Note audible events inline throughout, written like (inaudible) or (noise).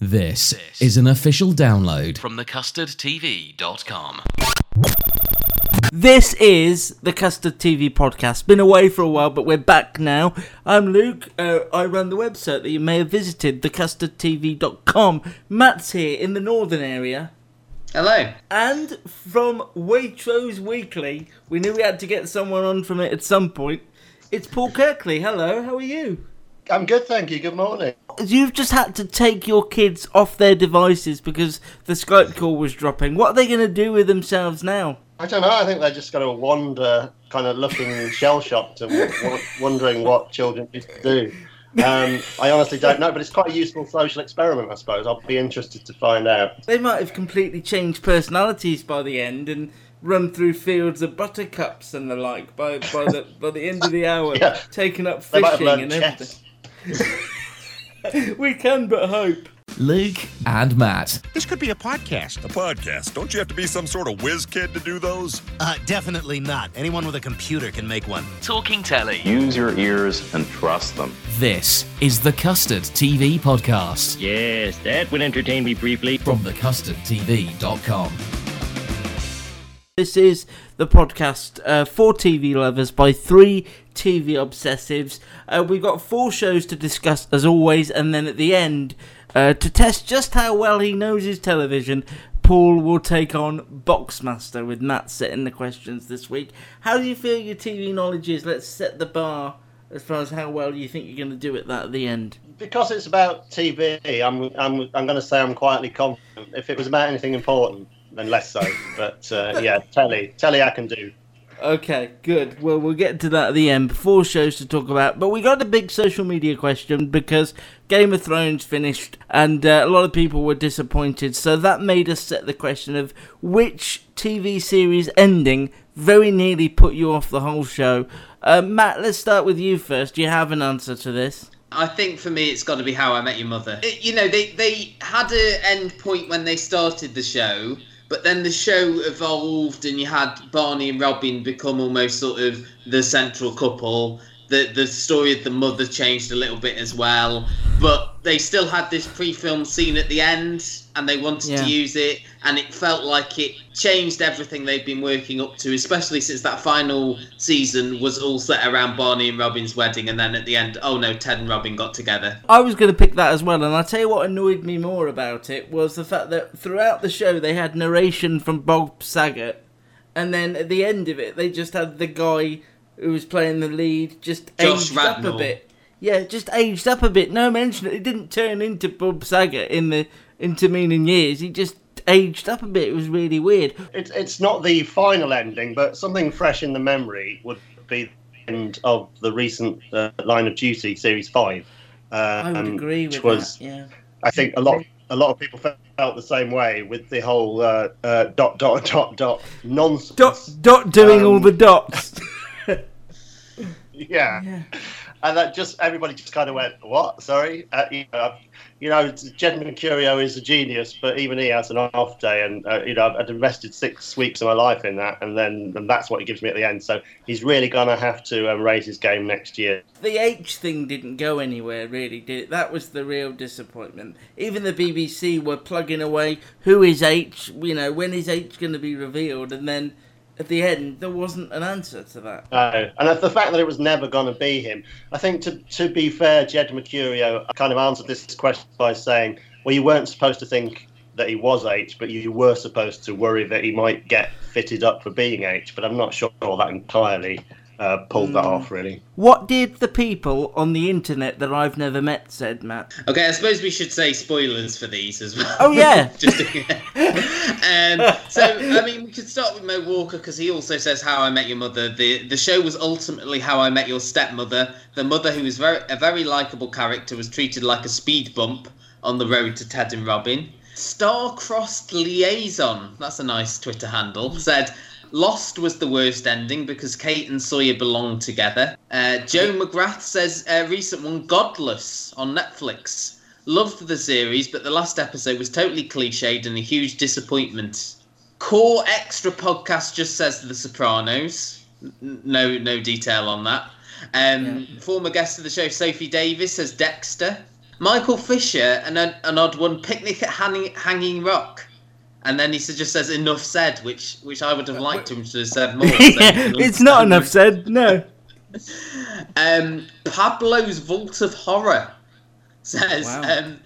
This is an official download from thecustardtv.com. This is the Custard TV podcast. Been away for a while, but we're back now. I'm Luke. Uh, I run the website that you may have visited, thecustardtv.com. Matt's here in the northern area. Hello. And from Waitrose Weekly, we knew we had to get someone on from it at some point. It's Paul Kirkley. Hello, how are you? I'm good, thank you. Good morning. You've just had to take your kids off their devices because the Skype call was dropping. What are they going to do with themselves now? I don't know. I think they're just going to wander, kind of looking (laughs) shell shocked and w- wondering what children used to do. Um, I honestly don't know, but it's quite a useful social experiment, I suppose. I'll be interested to find out. They might have completely changed personalities by the end and run through fields of buttercups and the like by by the by the end of the (laughs) hour, Yeah. taking up They might have fishing and chess. Everything. (laughs) we can but hope. Luke and Matt. This could be a podcast. A podcast? Don't you have to be some sort of whiz kid to do those? Uh, definitely not. Anyone with a computer can make one. Talking Telly. Use your ears and trust them. This is the Custard TV podcast Yes, that would entertain me briefly. from thecustardtv.com. This is the podcast uh, for TV lovers by three TV obsessives. Uh, we've got four shows to discuss as always, and then at the end, uh, to test just how well he knows his television, Paul will take on Boxmaster with Matt setting the questions this week. How do you feel your TV knowledge is? Let's set the bar as far as how well you think you're going to do at that at the end. Because it's about TV, I'm, I'm, I'm going to say I'm quietly confident. If it was about anything important, then less so. But uh, (laughs) yeah, telly, telly I can do. Okay, good. Well, we'll get to that at the end. Four shows to talk about, but we got a big social media question because Game of Thrones finished, and uh, a lot of people were disappointed. So that made us set the question of which TV series ending very nearly put you off the whole show. Uh, Matt, let's start with you first. Do you have an answer to this? I think for me, it's got to be How I Met Your Mother. It- you know, they they had an end point when they started the show, but then the show evolved, and you had Barney and Robin become almost sort of the central couple. The the story of the mother changed a little bit as well, but they still had this pre-film scene at the end, and they wanted Yeah. to use it, and it felt like it changed everything they'd been working up to, especially since that final season was all set around Barney and Robin's wedding, and then at the end, oh no, Ted and Robin got together. I was going to pick that as well, and I'll tell you what annoyed me more about it was the fact that throughout the show they had narration from Bob Saget, and then at the end of it they just had the guy who was playing the lead just Josh aged up a bit. Yeah, just aged up a bit. No mention. It didn't turn into Bob Saget in the intervening years. He just aged up a bit. It was really weird. It's, it's not the final ending, but something fresh in the memory would be the end of the recent uh, Line of Duty Series 5. Uh, I would agree with which was, that. Yeah. I think a lot a lot of people felt the same way with the whole uh, uh, dot dot dot dot nonsense. Dot dot doing all Um, the dots. (laughs) yeah. Yeah. And that just everybody just kind of went, "What? Sorry." Uh, you know, you know, Jed Mercurio is a genius, but even he has an off day, and uh, you know, I've, I've invested six weeks of my life in that, and then and that's what he gives me at the end. So he's really gonna have to um, raise his game next year. the H thing didn't go anywhere, really, did it? That was the real disappointment. Even the BBC were plugging away, who is H? You know, when is H going to be revealed? And then at the end, there wasn't an answer to that. No, and the fact that it was never going to be him. I think to to be fair, Jed Mercurio kind of answered this question by saying, "Well, you weren't supposed to think that he was H, but you were supposed to worry that he might get fitted up for being H." But I'm not sure that entirely uh, pulled that Mm. off, really. What did the people on the internet that I've never met said, Matt? Okay, I suppose we should say spoilers for these as well. Oh, yeah. (laughs) Just um, so I mean, we could start with Mo Walker because he also says How I Met Your Mother. The the show was ultimately How I Met Your Stepmother. The mother, who was very a very likable character, was treated like a speed bump on the road to Ted and Robin. Star-crossed liaison. That's a nice Twitter handle. Said. Lost was the worst ending because Kate and Sawyer belonged together. Uh, Joe McGrath says a recent one, Godless, on Netflix. Loved the series, but the last episode was totally cliched and a huge disappointment. Core Extra podcast just says The Sopranos. No, no detail on that. Um, Former guest of the show, Sophie Davis, says Dexter. Michael Fisher, an, an odd one, Picnic at Hanging, Hanging Rock. And then he just says enough said, which which I would have liked him to have said more. (laughs) so- it's not enough said, no. (laughs) Um, Pablo's Vault of Horror says Wow. um,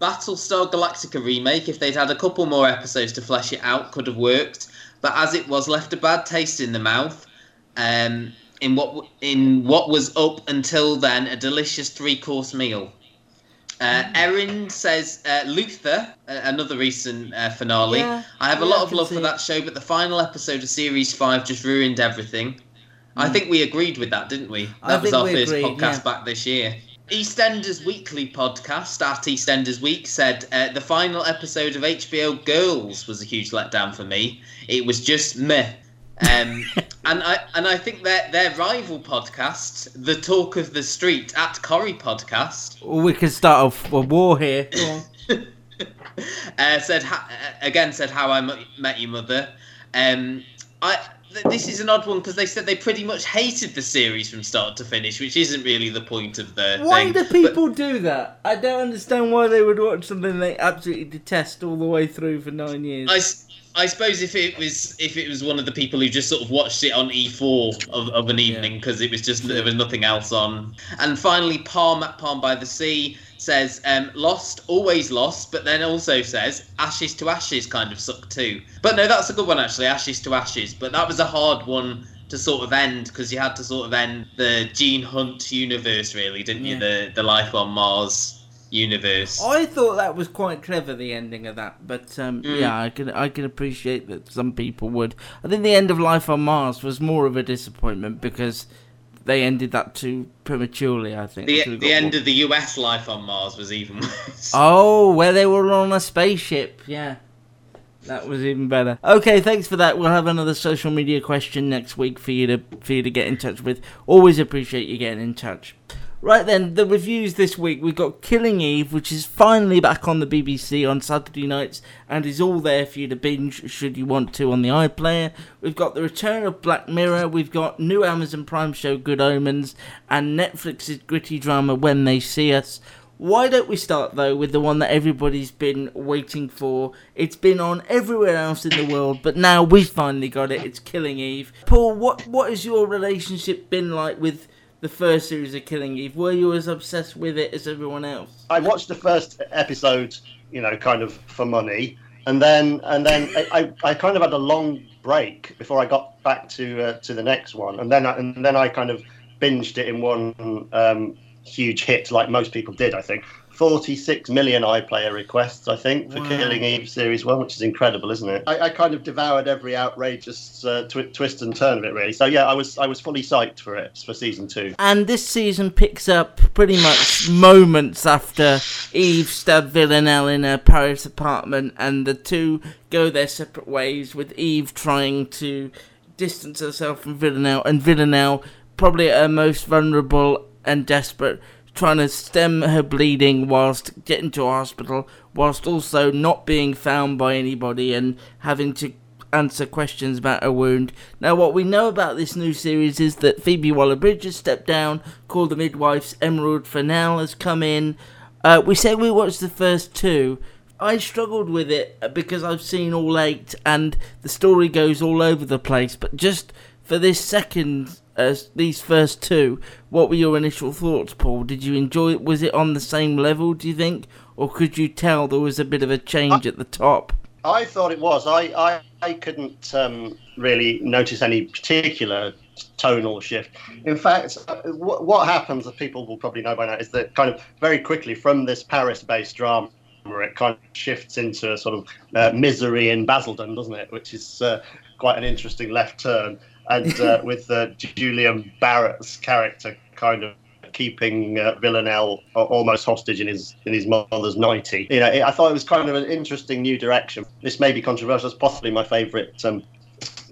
Battlestar Galactica remake. If they'd had a couple more episodes to flesh it out, could have worked. But as it was, left a bad taste in the mouth. Um, in what in what was up until then a delicious three course meal. Uh, Mm. Erin says uh, Luther, uh, another recent uh, finale. Yeah, I have a yeah, lot of love for that show, but the final episode of series five just ruined everything. I Mm. think we agreed with that, didn't we? I That was our first agreed, podcast yeah. back this year. EastEnders Weekly podcast at EastEnders Week said uh, the final episode of HBO Girls was a huge letdown for me. It was just meh. Um, (laughs) and I and I think their their rival podcast, The Talk of the Street at Corrie Podcast, we could start off a war here. (laughs) Uh, said ha- uh, again said how I Met- met your mother. Um, I this is an odd one because they said they pretty much hated the series from start to finish, which isn't really the point of the Why thing. do people do that? I don't understand why they would watch something they absolutely detest all the way through for nine years. I, I suppose if it was if it was one of the people who just sort of watched it on E4 of, of an evening because it was just there was nothing else on. And finally, Palm at Palm by the Sea says um, lost, always lost, but then also says ashes to ashes kind of suck too. But no, that's a good one actually, ashes to ashes. But that was a hard one to sort of end because you had to sort of end the Gene Hunt universe really, didn't you? The the life on Mars universe. I thought that was quite clever, the ending of that. But um, Mm. yeah, I can I can appreciate that some people would. I think the end of Life on Mars was more of a disappointment because they ended that too prematurely. I think The, the end more- of the US life on Mars was even (laughs) worse. Oh, where they were on a spaceship. Yeah. That was even better. Okay, thanks for that. We'll have another social media question next week for you to for you to get in touch with. Always appreciate you getting in touch. Right then, the reviews this week we've got Killing Eve, which is finally back on the BBC on Saturday nights and is all there for you to binge should you want to on the iPlayer. We've got the return of Black Mirror, we've got new Amazon Prime show Good Omens, and Netflix's gritty drama When They See Us. Why don't we start though with the one that everybody's been waiting for? It's been on everywhere else in the world, but now we've finally got it. It's Killing Eve. Paul, what what has your relationship been like with the first series of Killing Eve? Were you as obsessed with it as everyone else? I watched the first episode, you know, kind of for money, and then and then I, I, I kind of had a long break before I got back to uh, to the next one, and then I, and then I kind of binged it in one um, huge hit, like most people did. I think 46 million iPlayer requests, I think, for Wow. Killing Eve series one, which is incredible, isn't it? I, I kind of devoured every outrageous uh, twi- twist and turn of it, really. So yeah, I was I was fully psyched for it for season two. And this season picks up pretty much moments after Eve stabbed Villanelle in her Paris apartment, and the two go their separate ways, with Eve trying to distance herself from Villanelle, and Villanelle, probably at her most vulnerable and desperate, trying to stem her bleeding whilst getting to a hospital, whilst also not being found by anybody and having to answer questions about her wound. Now, what we know about this new series is that Phoebe Waller-Bridge has stepped down, Call the Midwife's. Emerald Fennell has come in. Uh, we said we watched the first two. I struggled with it because I've seen all eight and the story goes all over the place. But just for this second, uh, these first two, what were your initial thoughts, Paul? Did you enjoy it? Was it on the same level, do you think? Or could you tell there was a bit of a change at the top? I thought it was. I, I, I couldn't um, really notice any particular tonal shift. In fact, what, what happens, as people will probably know by now, is that kind of very quickly from this Paris-based drama, it kind of shifts into a sort of uh, misery in Basildon, doesn't it? Which is uh, quite an interesting left turn. And uh, (laughs) with uh, Julian Barratt's character kind of keeping uh, Villanelle almost hostage in his in his mother's nighty. You know, I thought it was kind of an interesting new direction. This may be controversial. It's possibly my favourite um,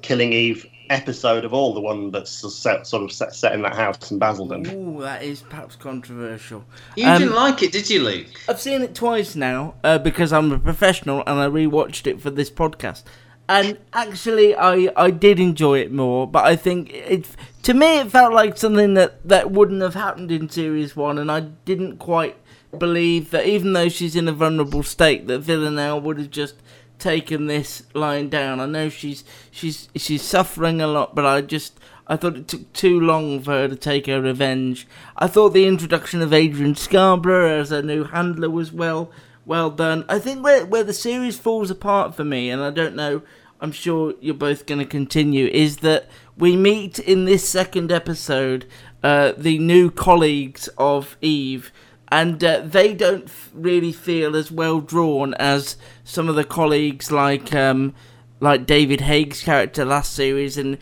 Killing Eve episode of all, the one that's set, sort of set, set in that house in Basildon. Ooh, that is perhaps controversial. You um, didn't like it, did you, Luke? I've seen it twice now uh, because I'm a professional and I rewatched it for this podcast. And actually, I, I did enjoy it more, but I think it to me it felt like something that, that wouldn't have happened in series one, and I didn't quite believe that even though she's in a vulnerable state, that Villanelle would have just taken this lying down. I know she's she's she's suffering a lot, but I just I thought it took too long for her to take her revenge. I thought the introduction of Adrian Scarborough as a new handler was well well done. I think where where the series falls apart for me, and I don't know, I'm sure you're both going to continue, is that we meet in this second episode uh, the new colleagues of Eve and uh, they don't f- really feel as well drawn as some of the colleagues like um, like David Haig's character last series and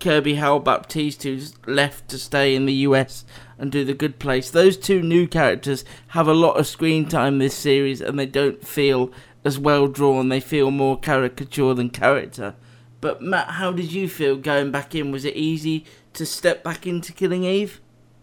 Kirby Howell Baptiste, who's left to stay in the US and do the Good Place. Those two new characters have a lot of screen time this series, and they don't feel as well drawn. They feel more caricature than character. But Matt, how did you feel going back in? Was it easy to step back into Killing Eve?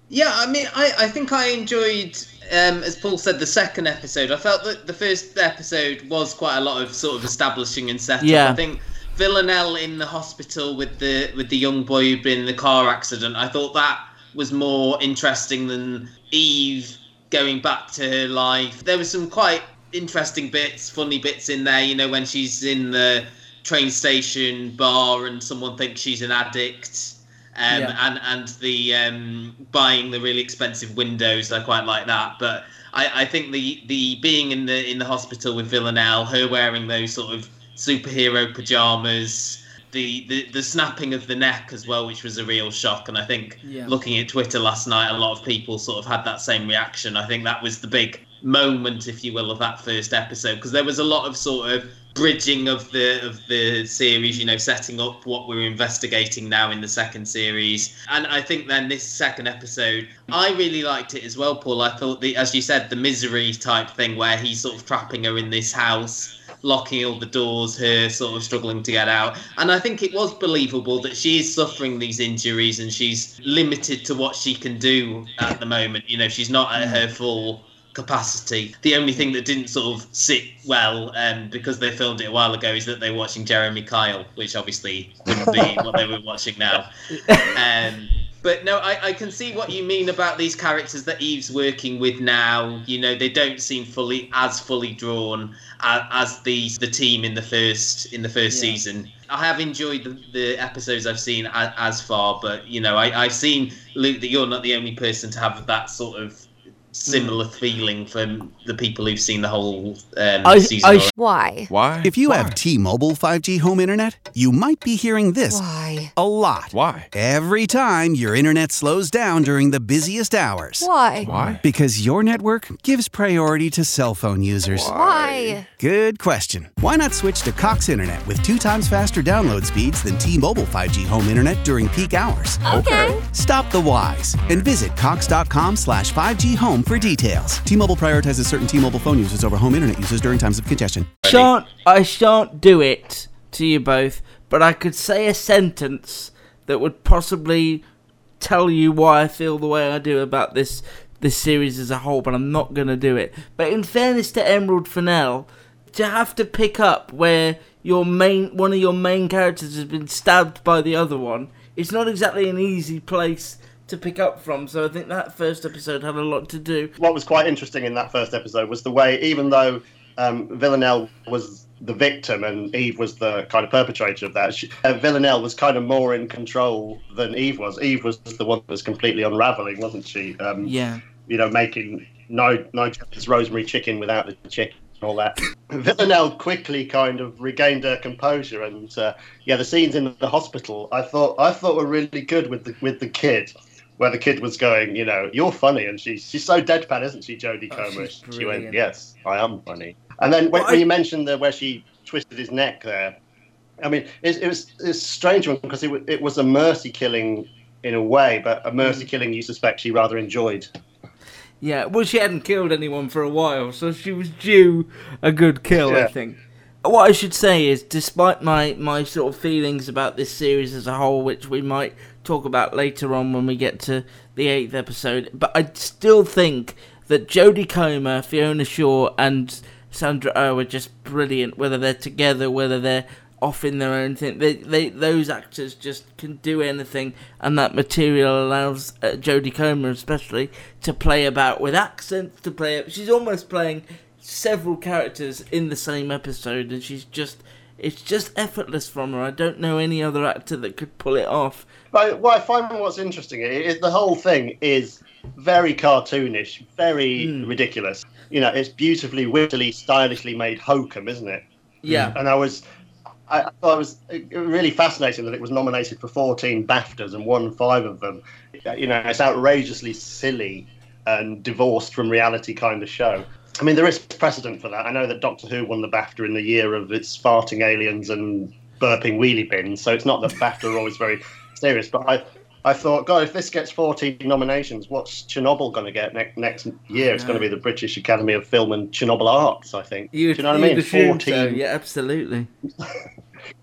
Yeah, I mean, I, I think I enjoyed, um, as Paul said, the second episode. I felt that the first episode was quite a lot of sort of establishing and setup. Yeah. I think Villanelle in the hospital with the with the young boy who'd been in the car accident. I thought that was more interesting than Eve going back to her life. There was some quite interesting bits, funny bits in there. You know, when she's in the train station bar and someone thinks she's an addict um, yeah. and and the um, buying the really expensive windows. I quite like that, but I, I think the the being in the in the hospital with Villanelle, her wearing those sort of superhero pajamas. The, the, the snapping of the neck as well, which was a real shock. And I think yeah. looking at Twitter last night, a lot of people sort of had that same reaction. I think that was the big moment, if you will, of that first episode because there was a lot of sort of bridging of the of the series you know setting up what we're investigating now in the second series. And i think then this second episode i really liked it as well paul. I thought the as you said the misery type thing where he's sort of trapping her in this house locking all the doors her sort of struggling to get out. And i think it was believable that she is suffering these injuries and she's limited to what she can do at the moment. You know she's not at her mm. full capacity. The only thing that didn't sort of sit well, um, because they filmed it a while ago, is that they were watching Jeremy Kyle, which obviously wouldn't be (laughs) what they were watching now. Um, but no, I, I can see what you mean about these characters that Eve's working with now. You know, they don't seem fully as fully drawn as, as the the team in the first in the first yeah. season. I have enjoyed the, the episodes I've seen as, as far, but you know, I, I've seen Luke that you're not the only person to have that sort of similar feeling from the people who've seen the whole um, I, season. I, why? Why? If you Why? have T-Mobile 5G home internet, you might be hearing this Why? a lot. Why? Every time your internet slows down during the busiest hours. Why? Why? Because your network gives priority to cell phone users. Why? Good question. Why not switch to Cox Internet with two times faster download speeds than T-Mobile 5G home internet during peak hours? Okay. Stop the whys and visit cox.com slash 5G home for details. T-Mobile prioritizes certain T-Mobile phone users over home internet users during times of congestion. Shan't I shan't do it to you both, but I could say a sentence that would possibly tell you why I feel the way I do about this this series as a whole, but I'm not gonna do it. But in fairness to Emerald Fennell, to have to pick up where your main one of your main characters has been stabbed by the other one, it's not exactly an easy place to pick up from. So I think that first episode had a lot to do. What was quite interesting in that first episode was the way, even though um, Villanelle was the victim and Eve was the kind of perpetrator of that. She, uh, Villanelle was kind of more in control than Eve was. Eve was the one that was completely unraveling, wasn't she? Um, Yeah. You know, making no no rosemary chicken without the chicken and all that. (coughs) Villanelle quickly kind of regained her composure, and uh, yeah, the scenes in the hospital I thought I thought were really good with the with the kid. Where the kid was going, you know, you're funny, and she's she's so deadpan, isn't she, Jodie Oh, Comer? She went, yes, I am funny. And then when, Well, when I- you mentioned the where she twisted his neck there, I mean, it, it was it's a strange one because it, it was a mercy killing in a way, but a mercy Mm. killing you suspect she rather enjoyed. Yeah, well, she hadn't killed anyone for a while, so she was due a good kill, I think. What I should say is, despite my, my sort of feelings about this series as a whole, which we might talk about later on when we get to the eighth episode, but I still think that Jodie Comer, Fiona Shaw, and Sandra Oh are just brilliant. Whether they're together, whether they're off in their own thing, they, they those actors just can do anything, and that material allows uh, Jodie Comer especially to play about with accents. To play, she's almost playing several characters in the same episode, and she's just. It's just effortless from her. I don't know any other actor that could pull it off. But what I find what's interesting is the whole thing is very cartoonish, very Hmm. ridiculous. You know, it's beautifully, wittily, stylishly made hokum, isn't it? Yeah. And I was, I, I thought it was really fascinating that it was nominated for 14 BAFTAs and won five of them. You know, it's outrageously silly and divorced from reality kind of show. I mean, there is precedent for that. I know that Doctor Who won the BAFTA in the year of its farting aliens and burping wheelie bins, so it's not that BAFTA are always very serious. But I, I thought, God, if this gets 14 nominations, what's Chernobyl going to get ne- next year? It's going to be the British Academy of Film and Chernobyl Arts, I think. You, Do you know what I mean? you'd assume 14. so, yeah, absolutely.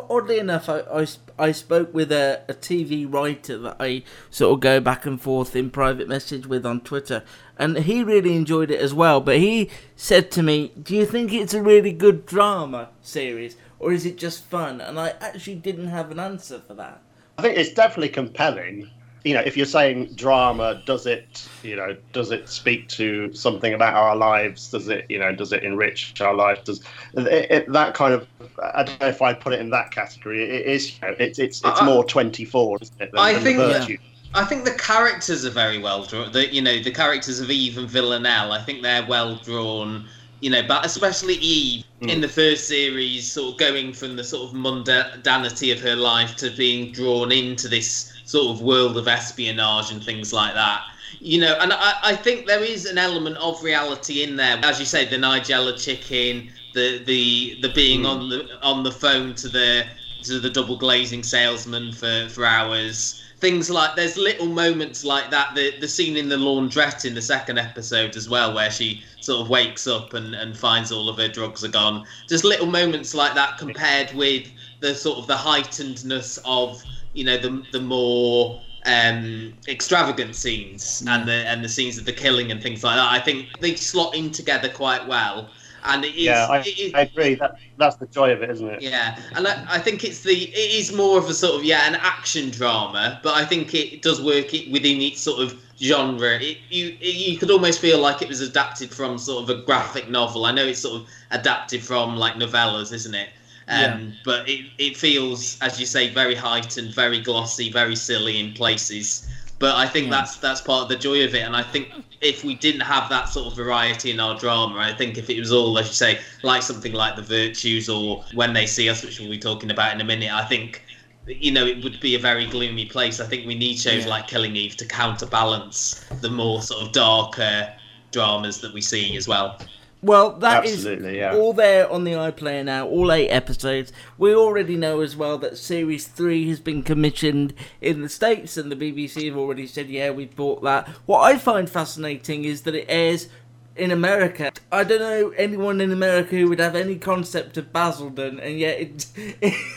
Oddly enough, I, I, I spoke with a, a TV writer that I sort of go back and forth in private message with on Twitter, and he really enjoyed it as well. But he said to me, Do you think it's a really good drama series, or is it just fun? And I actually didn't have an answer for that. I think it's definitely compelling. You know, if you're saying drama, does it, you know, does it speak to something about our lives? Does it, you know, does it enrich our life? Does it, it, that kind of? I don't know if I'd put it in that category. It is, you know, it's it's it's I- more 24, isn't it? Than, I than think- the Yeah. I think the characters are very well drawn. The, you know, the characters of Eve and Villanelle. I think they're well drawn. You know, but especially Eve hmm. in the first series, sort of going from the sort of mundanity of her life to being drawn into this sort of world of espionage and things like that. You know, and I, I think there is an element of reality in there. As you say, the Nigella chicken, the the the being hmm. on the on the phone to the to the double glazing salesman for for hours things like there's little moments like that the the scene in the laundrette in the second episode as well where she sort of wakes up and and finds all of her drugs are gone. Just little moments like that compared with the sort of the heightenedness of you know the the more um extravagant scenes and the and the scenes of the killing and things like that. I think they slot in together quite well and it is yeah, I, it is- I agree. That that's the joy of it, isn't it? yeah, and I, I think it's the it is more of a sort of yeah an action drama, but I think it does work it within its sort of genre. It, you it, you could almost feel like it was adapted from sort of a graphic novel. I know it's sort of adapted from like novellas, isn't it? Um, Yeah. But it, it feels, as you say, very heightened, very glossy, very silly in places. But I think that's that's part of the joy of it, and I think if we didn't have that sort of variety in our drama, I think if it was all, as you say, like something like The Virtues or When They See Us, which we'll be talking about in a minute, I think you know it would be a very gloomy place. I think we need shows Yeah. like Killing Eve to counterbalance the more sort of darker dramas that we see as well. Well, that is Absolutely, yeah. all there on the iPlayer now, all eight episodes. We already know as well that Series 3 has been commissioned in the States, and the BBC have already said, yeah, we've bought that. What I find fascinating is that it airs in America. I don't know anyone in America who would have any concept of Basildon, and yet it, (laughs)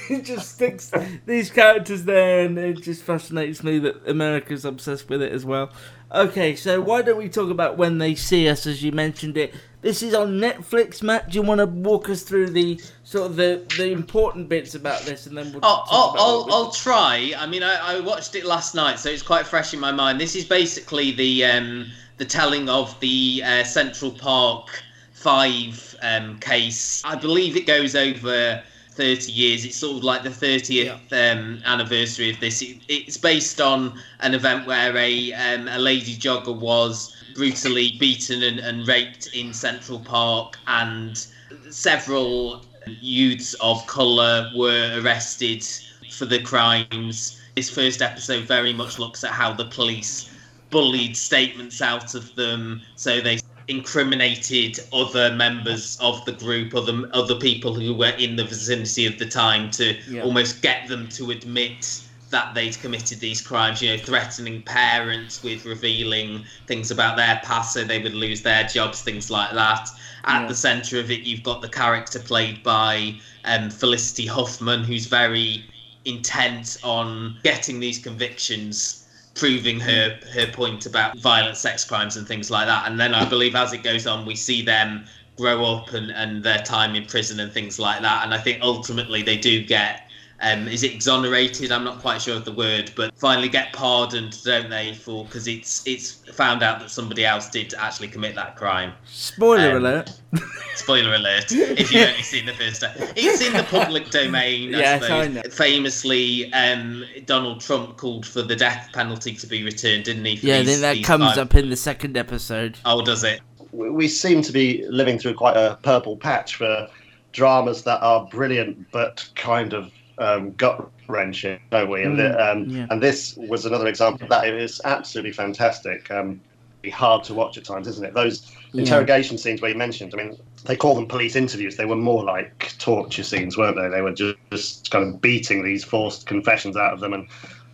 it just sticks these characters there, and it just fascinates me that America's obsessed with it as well. Okay, so why don't we talk about when they see us, as you mentioned it? This is on Netflix. Matt, do you want to walk us through the sort of the, the important bits about this, and then we'll. Talk I'll, about I'll, what we- I'll try. I mean, I, I watched it last night, so it's quite fresh in my mind. This is basically the um, the telling of the uh, Central Park five um, case. I believe it goes over 30 years. It's sort of like the 30th um, anniversary of this. It, it's based on an event where a um, a lady jogger was brutally beaten and, and raped in Central Park, and several youths of colour were arrested for the crimes. This first episode very much looks at how the police bullied statements out of them, so they incriminated other members of the group, other other people who were in the vicinity of the time, to Yeah. almost get them to admit that they'd committed these crimes. You know, threatening parents with revealing things about their past, so they would lose their jobs, things like that. At Yeah. the centre of it, you've got the character played by um, Felicity Huffman, who's very intent on getting these convictions proving her mm. her point about violent sex crimes and things like that. And then i believe as it goes on we see them grow up and, and their time in prison and things like that. And i think ultimately they do get um, is it exonerated? I'm not quite sure of the word, but finally get pardoned, don't they? For because it's it's found out that somebody else did actually commit that crime. Spoiler Um, alert. (laughs) Spoiler alert! If you've only seen the first, it's in the public domain. I Yes, I know. Famously, um, Donald Trump called for the death penalty to be returned, didn't he? for Yeah, I these- think that comes crimes? up in the second episode. Oh, does it? we we seem to be living through quite a purple patch for dramas that are brilliant but kind of um, gut wrenching, don't we? And, Mm, the, um, yeah. and this was another example of that. It is absolutely fantastic. Um, be hard to watch at times, isn't it? Those Yeah. interrogation scenes where you mentioned, I mean, they call them police interviews. They were more like torture scenes, weren't they? They were just, just kind of beating these forced confessions out of them. And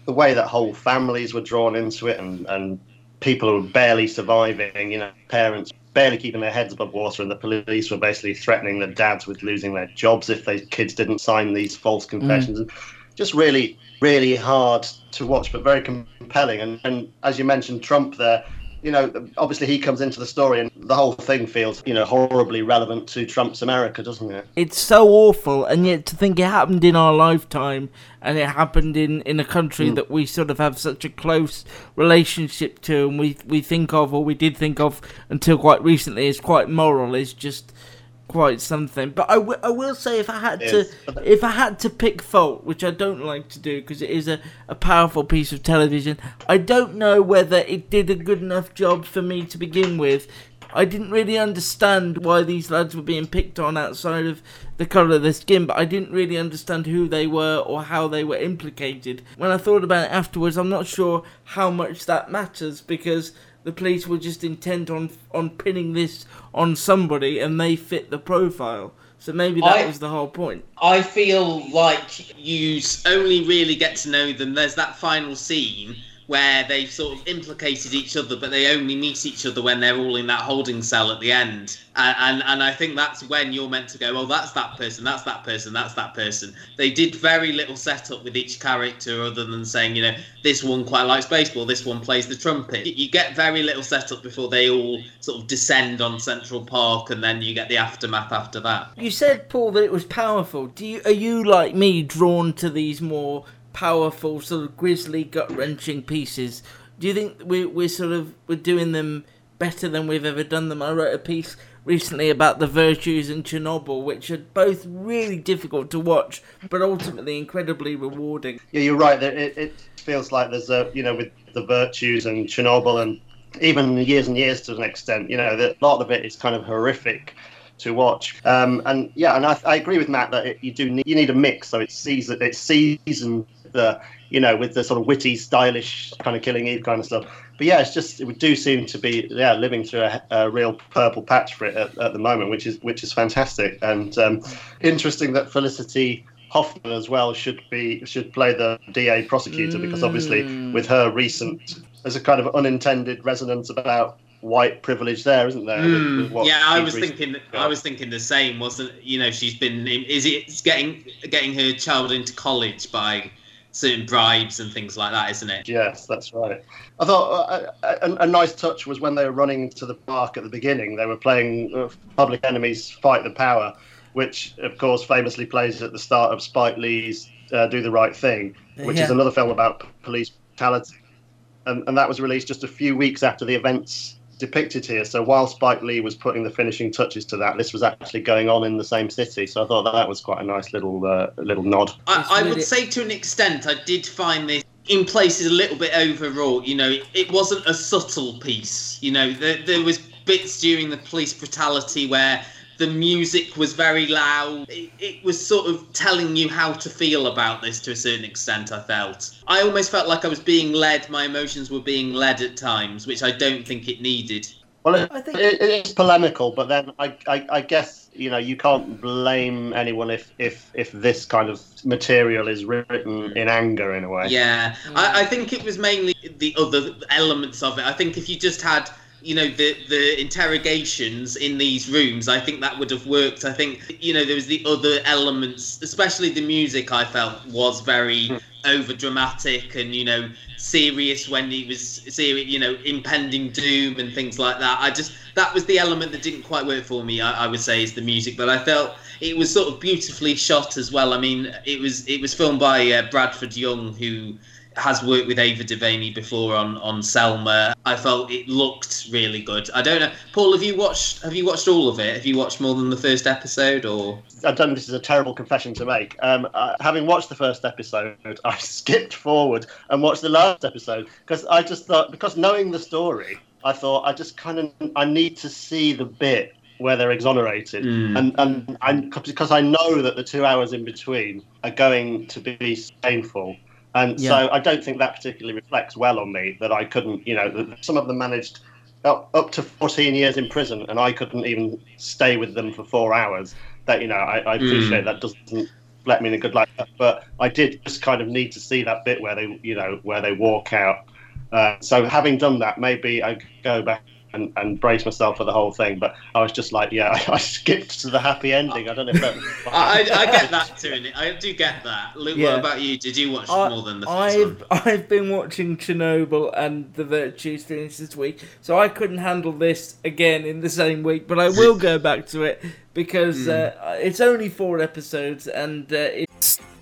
the way that whole families were drawn into it and, and people who were barely surviving, you know, parents barely keeping their heads above water, and the police were basically threatening the dads with losing their jobs if their kids didn't sign these false mm. confessions. And Just really, really hard to watch, but very compelling. And, and as you mentioned, Trump there, you know, obviously he comes into the story, and the whole thing feels, you know, horribly relevant to Trump's America, doesn't it? It's so awful, and yet to think it happened in our lifetime, and it happened in, in a country Mm. that we sort of have such a close relationship to, and we we think of, or we did think of until quite recently, as quite moral, is just quite something. But I, w- I will say, if I had to, if I had to pick fault, which I don't like to do because it is a, a powerful piece of television, I don't know whether it did a good enough job for me to begin with. I didn't really understand why these lads were being picked on outside of the colour of their skin, but I didn't really understand who they were or how they were implicated. When I thought about it afterwards, I'm not sure how much that matters because the police were just intent on on pinning this on somebody and they fit the profile. So maybe that I- was the whole point. I feel like you only really get to know them. There's that final scene where they've sort of implicated each other, but they only meet each other when they're all in that holding cell at the end. And, and and I think that's when you're meant to go, oh, that's that person, that's that person, that's that person. They did very little setup with each character other than saying, you know, this one quite likes baseball, this one plays the trumpet. You get very little setup before they all sort of descend on Central Park, and then you get the aftermath after that. You said, Paul, that it was powerful. Do you are you like me drawn to these more powerful, sort of grisly, gut wrenching pieces? Do you think we we're sort of we're doing them better than we've ever done them? I wrote a piece recently about the virtues in Chernobyl, which are both really difficult to watch, but ultimately incredibly rewarding. Yeah, you're right. It, it feels like there's a, you know, with the virtues and Chernobyl and even years and years to an extent, you know, that a lot of it is kind of horrific to watch. Um, and yeah, and I, I agree with Matt that it, you do need, you need a mix. So it's season, it's seasoned, the, you know, with the sort of witty, stylish kind of Killing Eve kind of stuff. But yeah, it's just it do seem to be yeah living through a, a real purple patch for it at, at the moment, which is which is fantastic and um, interesting that Felicity Huffman as well should be should play the DA prosecutor because obviously Mm. with her recent there's a kind of unintended resonance about white privilege there, isn't there? Mm, with yeah, I was thinking. got. I was thinking the same. Wasn't you know she's been is it getting getting her child into college by certain bribes and things like that, isn't it? Yes, that's right. I thought uh, a, a, a nice touch was when they were running to the park at the beginning. They were playing uh, Public Enemy's "Fight the Power," which, of course, famously plays at the start of Spike Lee's uh, "Do the Right Thing," which is another film about police brutality. And, and that was released just a few weeks after the events depicted here. So while Spike Lee was putting the finishing touches to that, this was actually going on in the same city. So I thought that, that was quite a nice little uh, little nod. I, I would say to an extent, I did find this in places a little bit overwrought. You know, it, it wasn't a subtle piece. You know, there, there was bits during the police brutality where the music was very loud. It, it, was sort of telling you how to feel about this to a certain extent, I felt. I almost felt like I was being led, my emotions were being led at times, which I don't think it needed. Well, it, think... it, it is polemical, but then I, I, I, guess you know you can't blame anyone if, if if this kind of material is written in anger in a way. Yeah, mm. I, I think it was mainly the other elements of it. I think if you just had you know the the interrogations in these rooms i think that would have worked. I think you know there was the other elements especially the music i felt was very hmm. over dramatic and you know serious when he was serious you know impending doom and things like that. I just that was the element that didn't quite work for me i, I would say is the music. But i felt it was sort of beautifully shot as well. I mean it was it was filmed by uh, bradford young who has worked with Ava DuVernay before on on Selma. I felt it looked really good. I don't know, Paul. Have you watched? Have you watched all of it? Have you watched more than the first episode, or? I've done. This is a terrible confession to make. Um, uh, having watched the first episode, (laughs) I skipped forward and watched the last episode because I just thought because knowing the story, I thought I just kind of I need to see the bit where they're exonerated, mm. and, and and because I know that the two hours in between are going to be painful. And yeah. so I don't think that particularly reflects well on me that I couldn't, you know, some of them managed up, up to 14 years in prison and I couldn't even stay with them for four hours. That, you know, I, I appreciate mm. that doesn't let me in a good light, but I did just kind of need to see that bit where they, you know, where they walk out. Uh, so having done that, maybe I go back and, and brace myself for the whole thing. But I was just like, yeah, I, (laughs) I skipped to the happy ending. I don't know if that. (laughs) I, I get that (laughs) too. I do get that. Luke, yeah. what about you? Did you watch I, more than the first I've, one? I've been watching Chernobyl and The Virtues things this week, so I couldn't handle this again in the same week. But I will go back to it because mm. uh, it's only four episodes and uh, it's.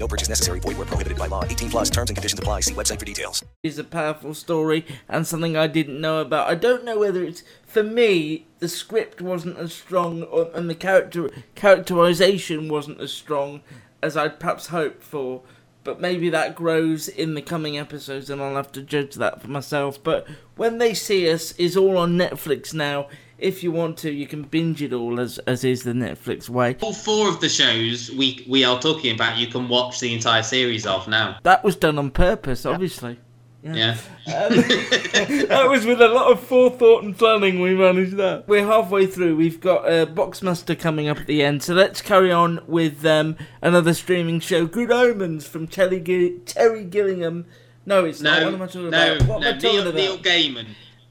No purchase necessary. Void where prohibited by law. 18 plus terms and conditions apply. See website for details. It's a powerful story and something I didn't know about. I don't know whether it's, for me, the script wasn't as strong or, and the character characterization wasn't as strong as I'd perhaps hoped for. But maybe that grows in the coming episodes and I'll have to judge that for myself. But When They See Us is all on Netflix now if you want to, you can binge it all as as is the Netflix way. All four of the shows we we are talking about, you can watch the entire series of now. That was done on purpose, obviously. Yeah. yeah. Um, (laughs) that was with a lot of forethought and planning we managed that. We're halfway through. We've got uh, Boxmaster coming up at the end. So let's carry on with um, another streaming show, Good Omens from Terry, Terry Gilliam. No, it's no, not. What am I talking no, about? What no, am I talking Neil, about? Neil Gaiman.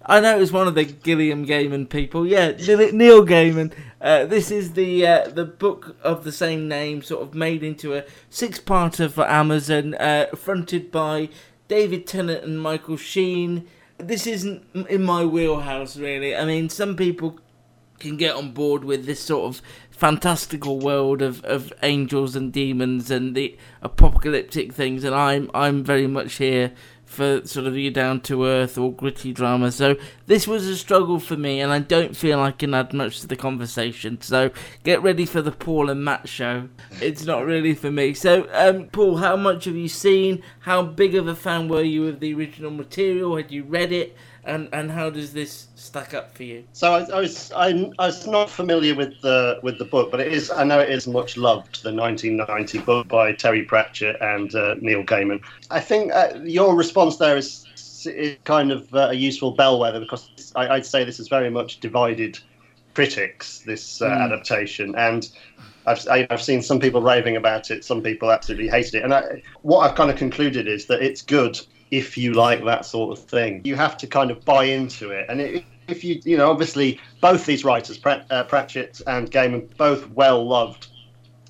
I know it was one of the Gilliam Gaiman people. Yeah, Neil Gaiman. Uh, this is the uh, the book of the same name, sort of made into a six-parter for Amazon, uh, fronted by David Tennant and Michael Sheen. This isn't in my wheelhouse, really. I mean, some people can get on board with this sort of fantastical world of, of angels and demons and the apocalyptic things, and I'm I'm very much here for sort of your down to earth or gritty drama. So this was a struggle for me, and I don't feel I can add much to the conversation. So get ready for the Paul and Matt show. It's not really for me. So, um, Paul, how much have you seen? How big of a fan were you of the original material? Had you read it? And and how does this stack up for you? So I, I was I, I was not familiar with the with the book, but it is I know it is much loved. The 1990 book by Terry Pratchett and uh, Neil Gaiman. I think uh, your response there is, is kind of uh, a useful bellwether because I, would say this is very much divided critics. This uh, mm. adaptation and. I've, I've seen some people raving about it, some people absolutely hated it. And I, what I've kind of concluded is that it's good if you like that sort of thing. You have to kind of buy into it. And it, if you, you know, obviously both these writers, Prat, uh, Pratchett and Gaiman, both well loved,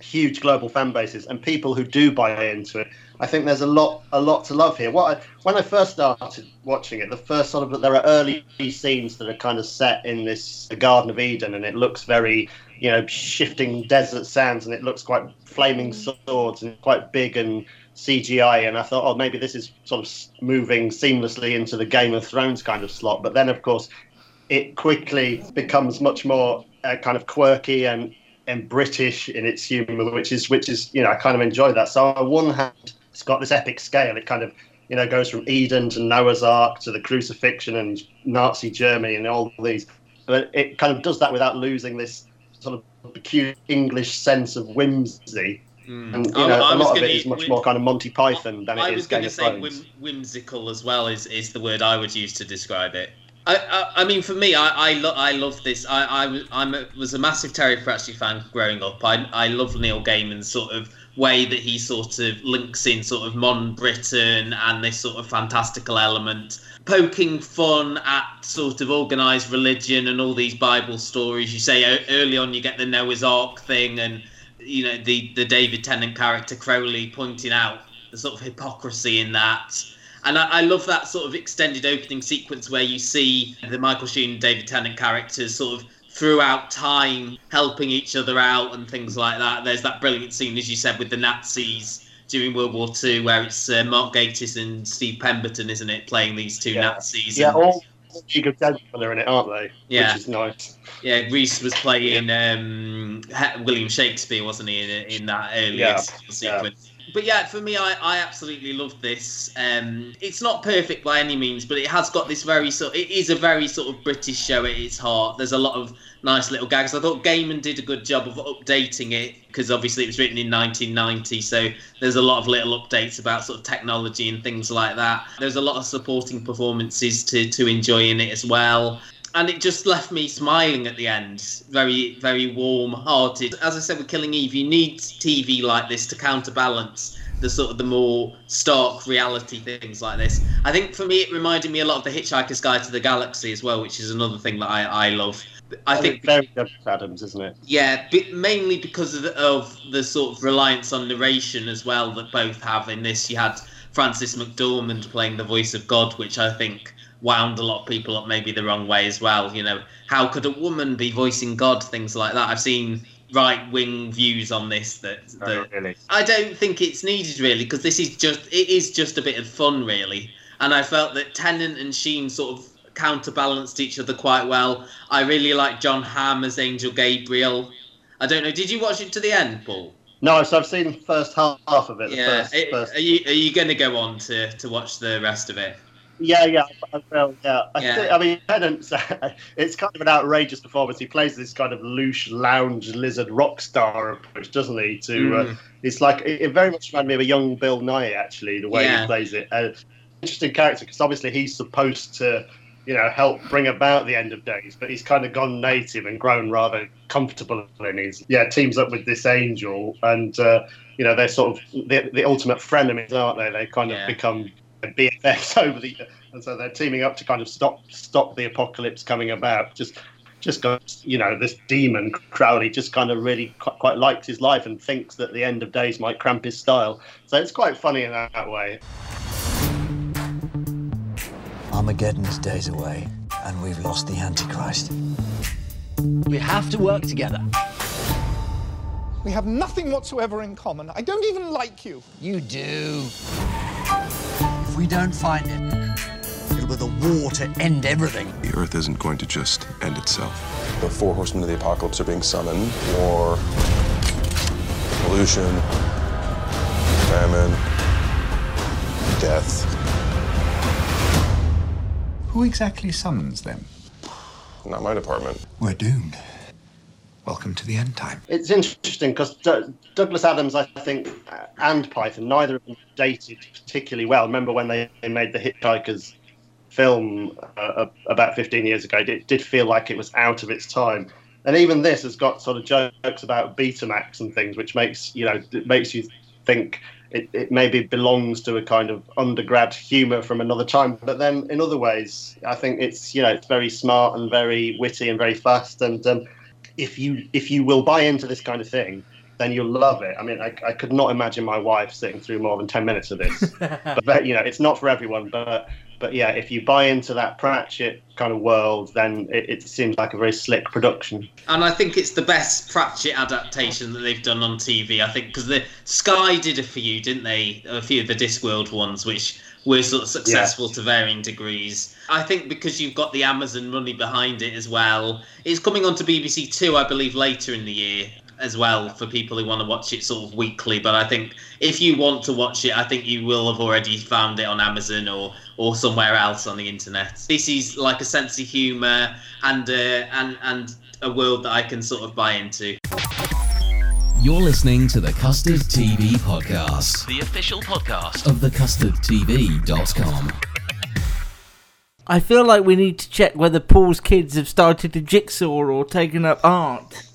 huge global fan bases, and people who do buy into it. I think there's a lot, a lot to love here. What I, when I first started watching it, the first sort of there are early scenes that are kind of set in this Garden of Eden, and it looks very, you know, shifting desert sands, and it looks quite flaming swords and quite big and CGI, and I thought, oh, maybe this is sort of moving seamlessly into the Game of Thrones kind of slot. But then, of course, it quickly becomes much more uh, kind of quirky and and British in its humour, which is which is you know I kind of enjoy that. So on one hand, it's got this epic scale. It kind of you know goes from Eden to Noah's Ark to the crucifixion and Nazi Germany and all these, but it kind of does that without losing this sort of a peculiar English sense of whimsy Mm. And you know, I, I a lot of it is much more kind of Monty Python than I it is Game of Thrones. I was going to say whimsical as well is, is the word I would use to describe it. I, I, I mean, for me, I I, lo- I love this. I I I'm a, was a massive Terry Pratchett fan growing up. I I love Neil Gaiman's sort of way that he sort of links in sort of modern Britain and this sort of fantastical element, poking fun at sort of organised religion and all these Bible stories. You say oh, early on, you get the Noah's Ark thing and you know the the David Tennant character Crowley pointing out the sort of hypocrisy in that. And I, I, love that sort of extended opening sequence where you see the Michael Sheen David Tennant characters sort of throughout time helping each other out and things like that. There's that brilliant scene, as you said, with the Nazis during World War II, where it's uh, Mark Gatiss and Steve Pemberton, isn't it, playing these two yeah. Nazis? Yeah, and, all League of Gentlemen are in it, aren't they? Yeah, which is nice. Yeah, Reece was playing um, William Shakespeare, wasn't he, in, in that earlier yeah. sequence? But yeah, for me, I, I absolutely love this. Um, it's not perfect by any means, but it has got this very sort. It is a very sort of British show at its heart. There's a lot of nice little gags. I thought Gaiman did a good job of updating it because obviously it was written in 1990, so there's a lot of little updates about sort of technology and things like that. There's a lot of supporting performances to to enjoy in it as well. And it just left me smiling at the end. Very, very warm hearted. As I said with Killing Eve, you need TV like this to counterbalance the sort of the more stark reality things like this. I think for me, it reminded me a lot of the Hitchhiker's Guide to the Galaxy as well, which is another thing that I, I love. I think very Douglas Adams, isn't it? Yeah, mainly because of the, of the sort of reliance on narration as well that both have in this. You had Frances McDormand playing the voice of God, which I think wound a lot of people up maybe the wrong way as well. You know, how could a woman be voicing God? Things like that. I've seen right wing views on this that, oh, that oh, really? I don't think it's needed really because this is just it is just a bit of fun really. And I felt that Tennant and Sheen sort of counterbalanced each other quite well. I really like Jon Hamm as Angel Gabriel. I don't know. Did you watch it to the end, Paul? No, so I've seen the first half of it. yeah. First, are, first... are you are you going to go on to to watch the rest of it? Yeah, yeah, I will. Yeah, I, Yeah. Think, I mean, (laughs) it's kind of an outrageous performance. He plays this kind of loose lounge lizard rock star approach, doesn't he? To uh, Mm. it's like it, it very much reminded me of a young Bill Nighy, actually, the way Yeah. he plays it. Uh, interesting character because obviously he's supposed to, you know, help bring about the end of days, but he's kind of gone native and grown rather comfortable in his yeah teams up with this angel, and uh, you know they're sort of the, the ultimate frenemies, aren't they? They kind of become BFFs (laughs) over the, and so they're teaming up to kind of stop stop the apocalypse coming about. Just just got you know this demon Crowley just kind of really quite, quite likes his life and thinks that the end of days might cramp his style. So it's quite funny in that, that way. Armageddon is days away, and we've lost the Antichrist. We have to work together. We have nothing whatsoever in common. I don't even like you. You do. If we don't find it, it'll be the war to end everything. The Earth isn't going to just end itself. The four horsemen of the apocalypse are being summoned. War, pollution, famine, death. Who exactly summons them? Not my department. We're doomed. Welcome to the end time. It's interesting because D- Douglas Adams, I think, uh, and Python, neither of them dated particularly well. Remember when they, made the Hitchhiker's film uh, about 15 years ago? It did feel like it was out of its time. And even this has got sort of jokes about Betamax and things, which makes you know it makes you think it, it maybe belongs to a kind of undergrad humour from another time. But then in other ways, I think it's you know it's very smart and very witty and very fast. And um, if you if you will buy into this kind of thing, then you'll love it. I mean, I, I could not imagine my wife sitting through more than ten minutes of this. (laughs) but you know, it's not for everyone. But but yeah, if you buy into that Pratchett kind of world, then it, it, seems like a very slick production. And I think it's the best Pratchett adaptation that they've done on TV. I think because the Sky did a few, didn't they? A few of the Discworld ones, which were sort of successful yeah. to varying degrees. I think because you've got the Amazon money behind it as well. It's coming on to BBC Two, I believe, later in the year as well for people who want to watch it sort of weekly. But I think if you want to watch it, I think you will have already found it on Amazon or or somewhere else on the internet. This is like a sense of humour and uh, and and a world that I can sort of buy into. You're listening to the Custard TV podcast, the official podcast of thecustardtv.com. I feel like we need to check whether Paul's kids have started to jigsaw or taken up art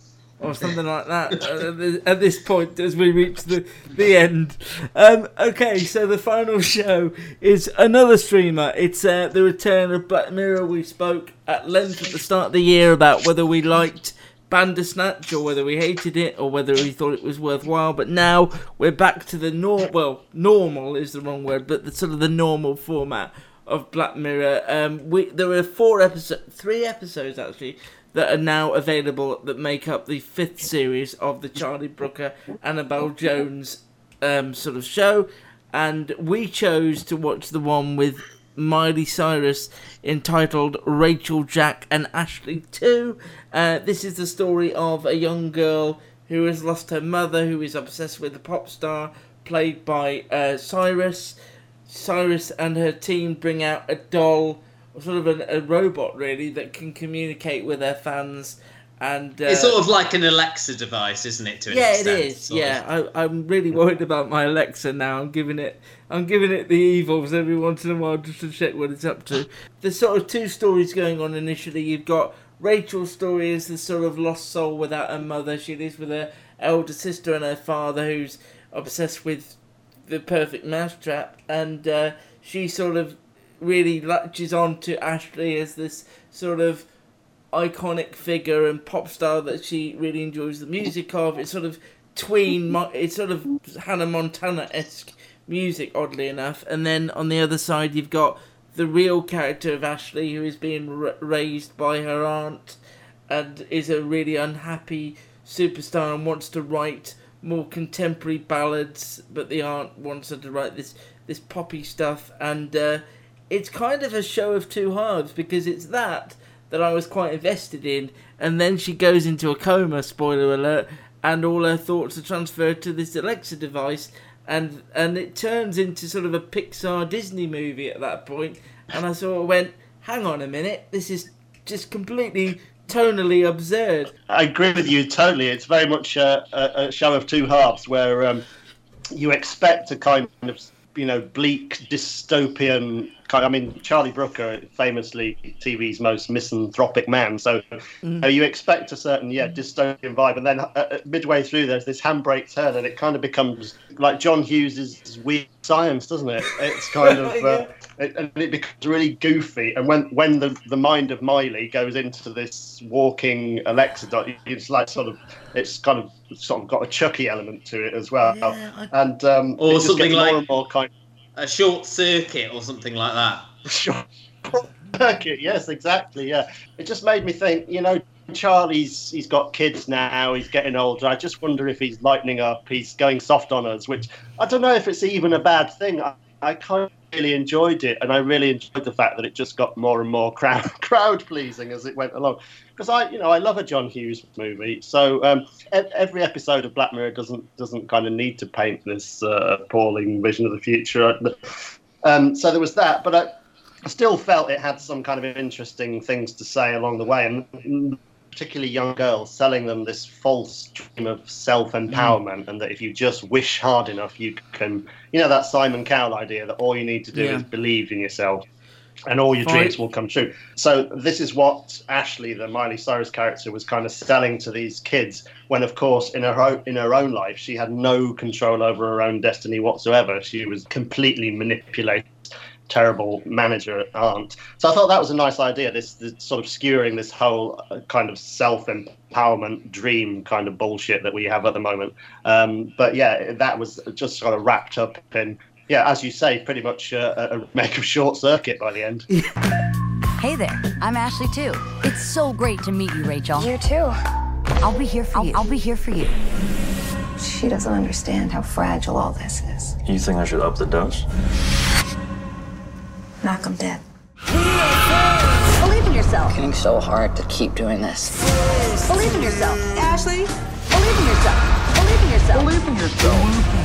or something like that (laughs) at this point as we reach the the end. Um, okay, so the final show is another streamer. It's uh, the return of Black Mirror. We spoke at length at the start of the year about whether we liked Bandersnatch or whether we hated it or whether we thought it was worthwhile. But now we're back to the normal. Well, normal is the wrong word, but the sort of the normal format of Black Mirror. Um, we there were four episodes, three episodes actually that are now available that make up the fifth series of the Charlie Brooker Annabel Jones um, sort of show, and we chose to watch the one with Miley Cyrus entitled Rachel, Jack, and Ashley Too. Uh, this is the story of a young girl who has lost her mother, who is obsessed with a pop star played by uh, Cyrus. Cyrus and her team bring out a doll sort of a, a robot really that can communicate with their fans and uh, it's sort of like an Alexa device, isn't it? To yeah, extent, it is. Yeah, I, am really worried about my Alexa now. I'm giving it, I'm giving it the evils every once in a while just to check what it's up to. There's sort of two stories going on initially. You've got Rachel's story is the sort of lost soul without her mother. She lives with her elder sister and her father, who's obsessed with the perfect mousetrap, and uh, she sort of really latches on to Ashley as this sort of iconic figure and pop star that she really enjoys the music of. It's sort of tween, it's sort of Hannah Montana esque music, oddly enough. And then on the other side, you've got the real character of Ashley, who is being raised by her aunt and is a really unhappy superstar and wants to write more contemporary ballads, but the aunt wants her to write this this poppy stuff and. Uh, it's kind of a show of two halves because it's that that I was quite invested in, and then she goes into a coma. Spoiler alert! And all her thoughts are transferred to this Alexa device, and and it turns into sort of a Pixar Disney movie at that point. And I sort of went, "Hang on a minute, this is just completely." tonally absurd. I agree with you totally. It's very much a, a, show of two halves where um, you expect a kind of you know bleak dystopian kind. I mean, Charlie Brooker, famously TV's most misanthropic man. So mm. uh, you expect a certain, yeah, dystopian vibe, and then uh, uh, midway through, there's this handbrake turn, and it kind of becomes like John Hughes's weird science, doesn't it? It's kind of, (laughs) uh, yeah. it, and it becomes really goofy. And when when the the mind of Miley goes into this walking Alexa dot, it's like sort of, it's kind of sort of got a Chucky element to it as well, yeah, I... and um, or something like more and more kind. Of, a short circuit or something like that. (laughs) Short circuit, yes, exactly. Yeah, it just made me think. You know, Charlie's he's got kids now. He's getting older. I just wonder if he's lightening up. He's going soft on us, which I don't know if it's even a bad thing. I, I kind of really enjoyed it, and I really enjoyed the fact that it just got more and more (laughs) crowd crowd pleasing as it went along. Because I, you know, I love a John Hughes movie. So um, every episode of Black Mirror doesn't doesn't kind of need to paint this uh, appalling vision of the future. Um, so there was that, but I, I still felt it had some kind of interesting things to say along the way, and particularly young girls selling them this false dream of self-empowerment, mm. and that if you just wish hard enough, you can, you know, that Simon Cowell idea that all you need to do Yeah. is believe in yourself. And all your dreams will come true. So this is what Ashley, the Miley Cyrus character, was kind of selling to these kids. When, of course, in her own, in her own life, she had no control over her own destiny whatsoever. She was completely manipulated terrible manager aren't. So I thought that was a nice idea. This, this sort of skewering this whole uh, kind of self empowerment dream kind of bullshit that we have at the moment. Um, but yeah, that was just sort of wrapped up in. Yeah, as you say, pretty much uh, a a remake of Short Circuit by the end. (laughs) Hey there, I'm Ashley too. It's so great to meet you, Rachel. You too. I'll be here for you. I'll be here for you. She doesn't understand how fragile all this is. You think I should up the dose? Knock 'em dead. Believe in yourself. Getting so hard to keep doing this. Believe in yourself. Ashley, believe in yourself. Believe in yourself. Believe in yourself.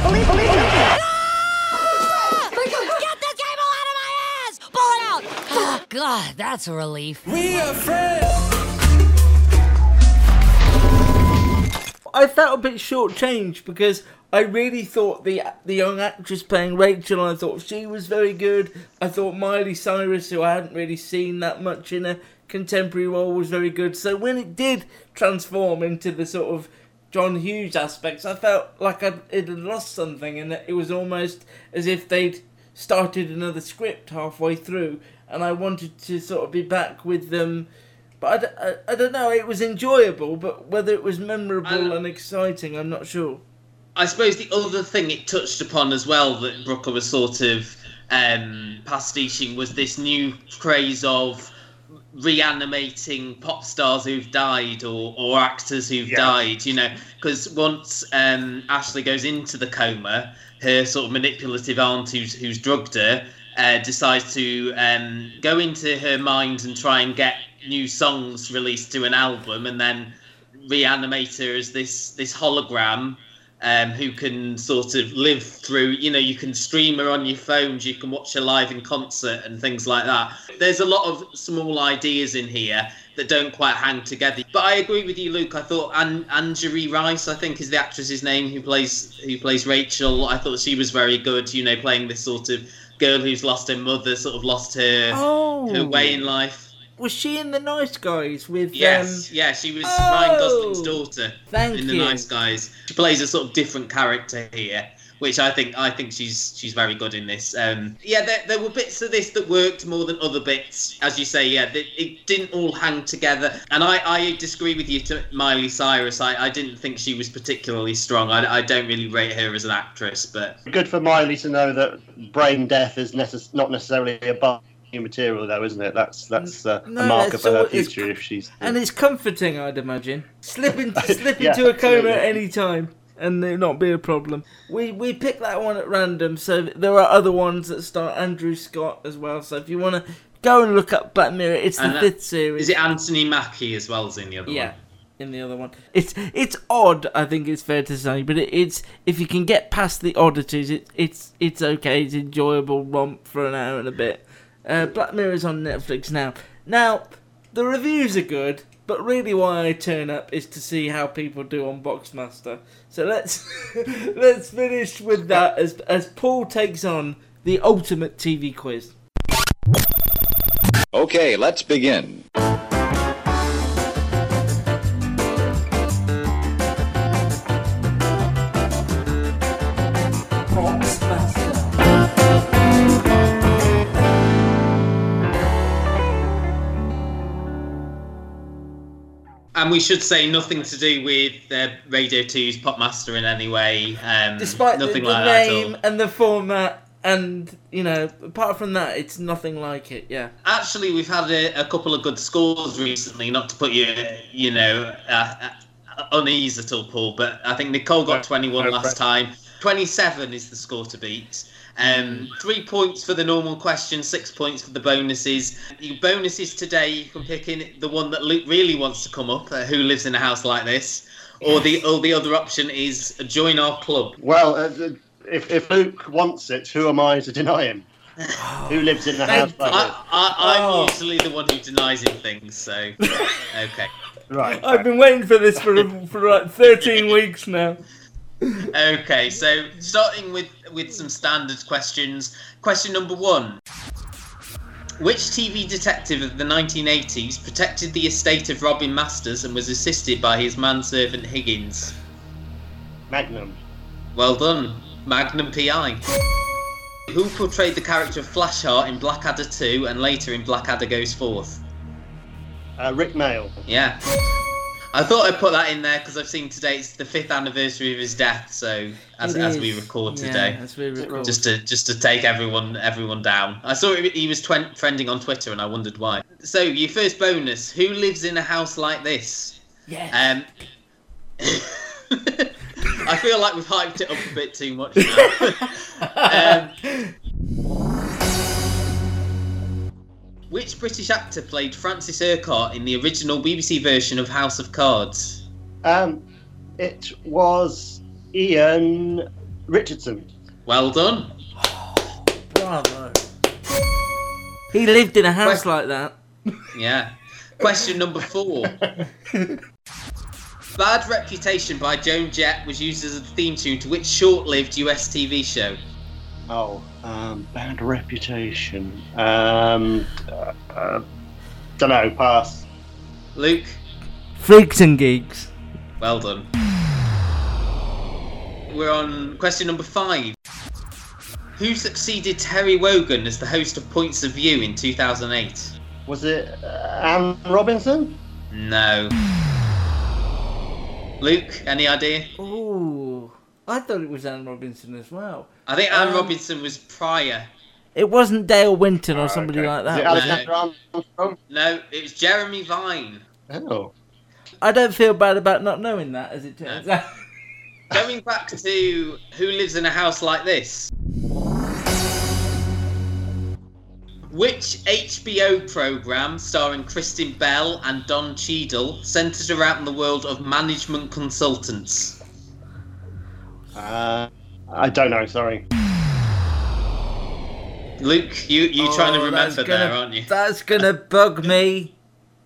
Believe, believe in yourself. Get the cable out of my ass! Pull it out! Oh, God, that's a relief. We are friends! I felt a bit shortchanged because I really thought the the young actress playing Rachel, I thought she was very good. I thought Miley Cyrus, who I hadn't really seen that much in a contemporary role, was very good. So when it did transform into the sort of John Hughes aspects, I felt like I'd, it had lost something, and it was almost as if they'd started another script halfway through, and I wanted to sort of be back with them. But I I don't know, it was enjoyable, but whether it was memorable and exciting, I'm not sure. I suppose the other thing it touched upon as well that Brooker was sort of um, pastiching was this new craze of reanimating pop stars who've died or, or actors who've Yeah. died, you know, because once um, Ashley goes into the coma, her sort of manipulative aunt who's, who's drugged her uh, decides to um, go into her mind and try and get new songs released to an album and then reanimate her as this this hologram um, who can sort of live through. You know, you can stream her on your phones, you can watch her live in concert and things like that. There's a lot of small ideas in here that don't quite hang together. But I agree with you, Luke. I thought An- Angourie Rice, I think, is the actress's name who plays who plays Rachel. I thought she was very good. You know, playing this sort of girl who's lost her mother, sort of lost her Oh. her way in life. Was she in The Nice Guys with Yes, um, yeah, she was Oh! Ryan Gosling's daughter Thank in The you. Nice Guys. She plays a sort of different character here, which I think I think she's she's very good in this. Um, yeah, there, there were bits of this that worked more than other bits, as you say. Yeah, it, it didn't all hang together, and I, I disagree with you to Miley Cyrus. I, I didn't think she was particularly strong. I, I don't really rate her as an actress, but Good for Miley to know that brain death is necess- not necessarily above new material, though, isn't it? That's that's uh, No, a marker it's for her all- it's- future if she's. and it's comforting, I'd imagine. Slip (laughs) into slip Yeah, into a coma at any time, and it not be a problem. We we pick that one at random, so there are other ones that start Andrew Scott as well. So if you want to go and look up Black Mirror, it's the And that- fifth series. is it Anthony Mackie as well as in the other Yeah. one? Yeah, in the other one, it's it's odd. I think it's fair to say, but it, it's if you can get past the oddities, it, it's it's okay. It's enjoyable romp for an hour and a bit. Uh, Black Mirror's on Netflix now. Now the reviews are good, but really why I turn up is to see how people do on Boxmaster. So let's (laughs) let's finish with that as as Paul takes on the ultimate TV quiz. Okay, let's begin. And we should say nothing to do with uh, Radio 2's Popmaster in any way. Um, Despite the, nothing the like that name and the format, and you know, apart from that, it's nothing like it. Yeah. Actually, we've had a, a couple of good scores recently. Not to put you, you know, uh, uh, unease at all, Paul. But I think Nicole got 21 no last time. 27 is the score to beat. Um, three points for the normal question, six points for the bonuses. Your bonuses today, you can pick in the one that Luke really wants to come up. Uh, who lives in a house like this? Or the or the other option is join our club. Well, uh, if, if Luke wants it, who am I to deny him? (laughs) Who lives in the house like? I, I, I'm Oh. usually the one who denies him things, so (laughs) okay. Right. I've been waiting for this for for like 13 weeks now. Okay, so starting with with some standard questions. Question number one: Which TV detective of the 1980s protected the estate of Robin Masters and was assisted by his manservant Higgins? Magnum. Well done, Magnum PI. Who portrayed the character of Flashheart in Blackadder 2 and later in Blackadder Goes Forth? Uh, Rik Mayall. Yeah. I thought I'd put that in there because I've seen today it's the fifth anniversary of his death, so as, as we record Yeah, today, as we record. just to just to take everyone everyone down. I saw he was twen- trending on Twitter, and I wondered why. So your first bonus: Who lives in a house like this? Yeah. Um, (laughs) I feel like we've hyped it up a bit too much now. (laughs) um, (laughs) which British actor played Francis Urquhart in the original BBC version of House of Cards? Um, it was Ian Richardson. Well done. Bravo. He lived in a house like that. Yeah. Question number four. Bad Reputation by Joan Jett was used as a theme tune to which short-lived US TV show? Oh, um, bad reputation. Um, uh, uh, don't know. Pass. Luke, Freaks and geeks. well done. We're on question number five. Who succeeded Terry Wogan as the host of Points of View in 2008? Was it uh, Anne Robinson? No. Luke, any idea? Ooh, I thought it was Anne Robinson as well. I think Anne Um, Robinson was prior. It wasn't Dale Winton or somebody like Is it that. was it? Alexander Armstrong? No, it was Jeremy Vine. Oh. I don't feel bad about not knowing that, as it turns out. (laughs) Going back to Who Lives in a House Like This? Which HBO program starring Kristen Bell and Don Cheadle centers around the world of management consultants? Uh, I don't know. Sorry. Luke, you you trying to Oh, remember there, gonna- aren't you? That's gonna bug me.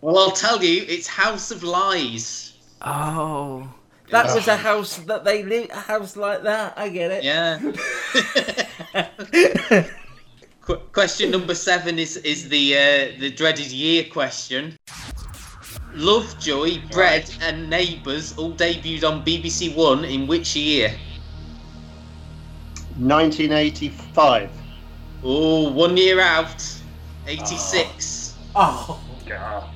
Well, I'll tell you, it's House of Lies. Oh, that was a house that they live. A house like that. I get it. Yeah. (laughs) (laughs) Qu- question number seven is is the uh, the dreaded year question. Lovejoy, Bread, and Neighbours all debuted on BBC One in which year? 1985. Oh, one year out. 86. Oh. God.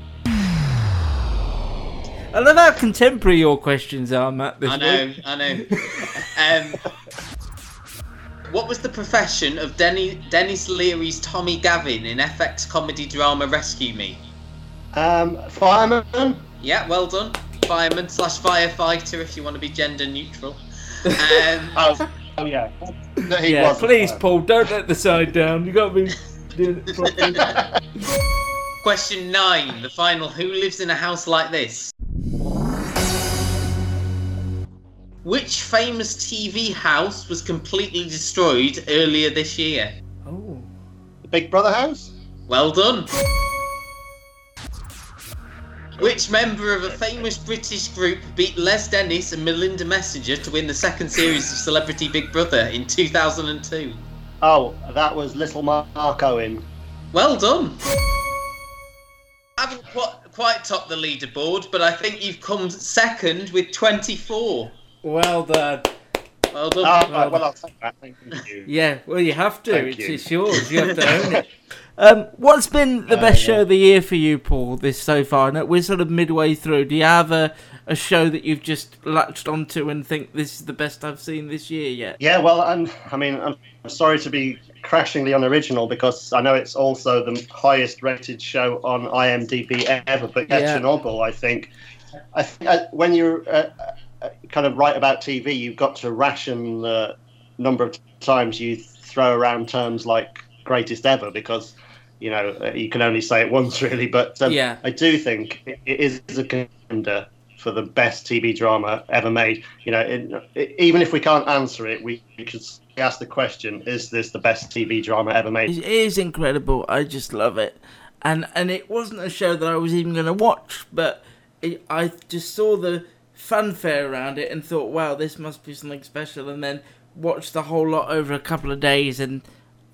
I love how contemporary your questions are, Matt. This I know, week. I know. um, what was the profession of Denny, Denis Leary's Tommy Gavin in FX comedy drama Rescue Me? Um, fireman. Yeah, well done. Fireman slash firefighter if you want to be gender neutral. Um, (laughs) oh, oh yeah. (laughs) No, he yeah, wasn't. please, Paul, don't let the side down. You got to be doing it properly. (laughs) Question nine, the final. Who lives in a house like this? Which famous TV house was completely destroyed earlier this year? Oh. The Big Brother house. Well done. Which member of a famous British group beat Les Dennis and Melinda Messenger to win the second series of Celebrity Big Brother in 2002? Oh, that was Little Mark Owen. Well done. I haven't quite, quite topped the leaderboard, but I think you've come second with 24. well done. Well done. Oh, right, well, I'll take that. Thank you. Yeah, well, you have to. Thank It's, you. it's yours. You have to own it. (laughs) Um, what's been the Uh, best yeah. show of the year for you, Paul? This so far? We're sort of midway through. Do you have a, a show that you've just latched onto and think this is the best I've seen this year yet? Yeah, well, I'm, I mean, I'm sorry to be crashingly unoriginal because I know it's also the highest rated show on IMDb ever, but yeah, Yeah. Chernobyl, I think. I think uh, when you're uh, uh, kind of right about TV, you've got to ration the number of times you throw around terms like greatest ever because, you know, uh, you can only say it once (laughs) really. But um, Yeah. I do think it, it is a contender for the best TV drama ever made. You know, it, it, even if we can't answer it, we, we could ask the question: Is this the best TV drama ever made? It is incredible. I just love it, and and it wasn't a show that I was even going to watch, but it, I just saw the fanfare around it and thought, wow, this must be something special, and then watched the whole lot over a couple of days, and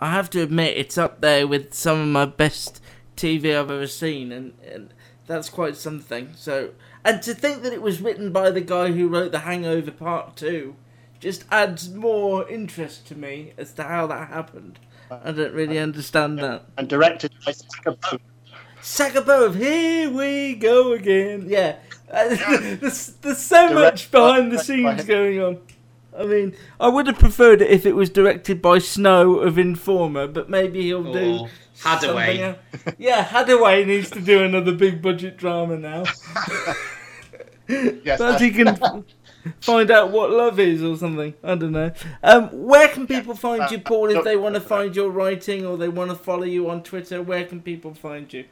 I have to admit, it's up there with some of my best TV I've ever seen, and, and that's quite something. So, and to think that it was written by the guy who wrote The Hangover Part Two, just adds more interest to me as to how that happened. I don't really understand that. And directed by Stakka Bo. Sakabo, here we go again. Yeah, (laughs) there's, there's so much behind the scenes going on. I mean, I would have preferred it if it was directed by Snow of Informer, but maybe he'll do. Or Haddaway. something else. Yeah, Haddaway needs to do another big budget drama now. (laughs) Yes, But he can find out what love is or something. I don't know. Um, where can people find you, Paul, if they want to find your writing or they want to follow you on Twitter? Where can people find you?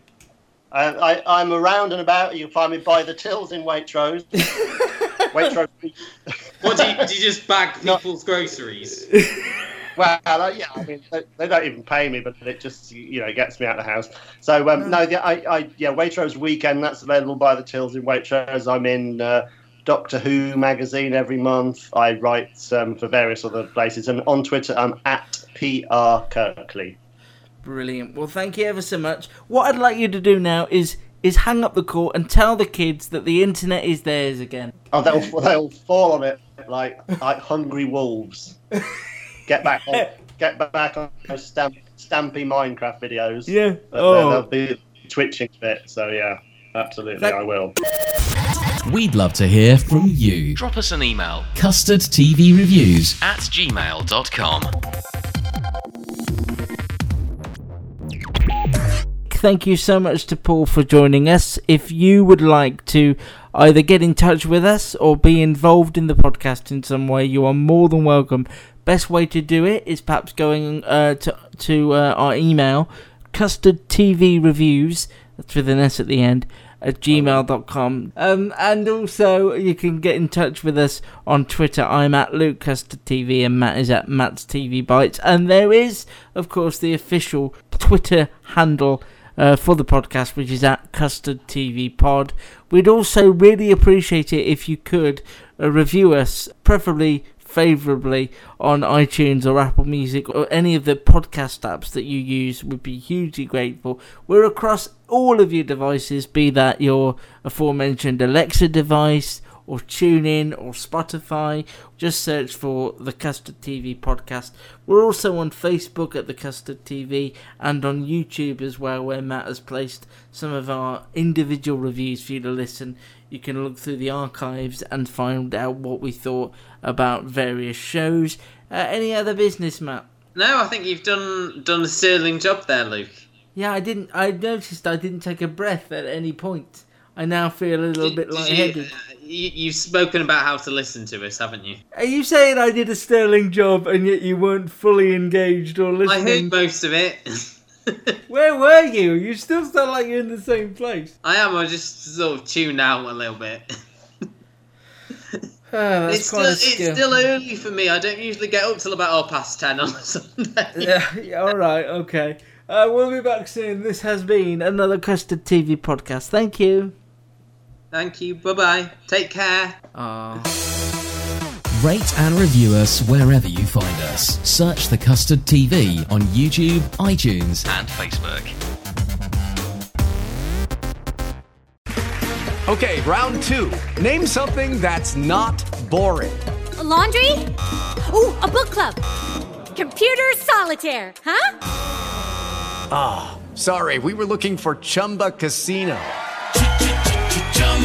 Uh, I, I'm around and about. You'll find me by the tills in Waitrose. (laughs) Waitrose. What do you, do you just bag people's groceries? Well, uh, yeah, I mean, they, they don't even pay me, but it just, you know, gets me out of the house. So, um, no, yeah, I, I, yeah, Waitrose Weekend, that's available by the tills in Waitrose. I'm in uh, Doctor Who magazine every month. I write um, for various other places. And on Twitter, I'm at PR Kirkley. Brilliant. Well, thank you ever so much. What I'd like you to do now is is hang up the call and tell the kids that the internet is theirs again. Oh, they'll, they'll fall on it like like hungry wolves. Get back on, get back on those stamp, stampy Minecraft videos. Yeah. But Oh. They'll be twitching a bit. So yeah, absolutely, Thank- I will. We'd love to hear from you. Drop us an email Custard TV Reviews at gmail.com. Thank you so much to Paul for joining us. If you would like to either get in touch with us or be involved in the podcast in some way, you are more than welcome. Best way to do it is perhaps going uh, to to uh, our email, custard TV reviews. That's with an S at the end at gmail.com. Um, and also, you can get in touch with us on Twitter. I'm at Luke Custard TV and Matt is at Matt's TV Bites. And there is, of course, the official Twitter handle uh, for the podcast, which is at Custard TV Pod. We'd also really appreciate it if you could uh, review us, preferably favorably on iTunes or Apple Music or any of the podcast apps that you use would be hugely grateful. We're across all of your devices, be that your aforementioned Alexa device or TuneIn or Spotify. Just search for the Custard TV podcast. We're also on Facebook at the Custard TV and on YouTube as well, where Matt has placed some of our individual reviews for you to listen. You can look through the archives and find out what we thought about various shows. Uh, any other business, Matt? No, I think you've done done a sterling job there, Luke. Yeah, I didn't. I noticed I didn't take a breath at any point. I now feel a little bit Did You, uh, you, you've spoken about how to listen to us, haven't you? Are you saying I did a sterling job and yet you weren't fully engaged or listening? I heard most of it. (laughs) Where were you? You still sound like you're in the same place. I am. I just sort of tuned out a little bit. That's it's still it's still early for me. I don't usually get up till about half past ten on a (laughs) Sunday. yeah, yeah, all right, okay. Uh, we'll be back soon. This has been another Custard TV podcast. Thank you. Thank you. Bye bye. Take care. Ah. Rate and review us wherever you find us. Search the Custard TV on YouTube, iTunes, and Facebook. Okay, round two. Name something that's not boring. A laundry? Ooh, a book club. Computer solitaire, huh? Ah, sorry, we were looking for Chumba Casino.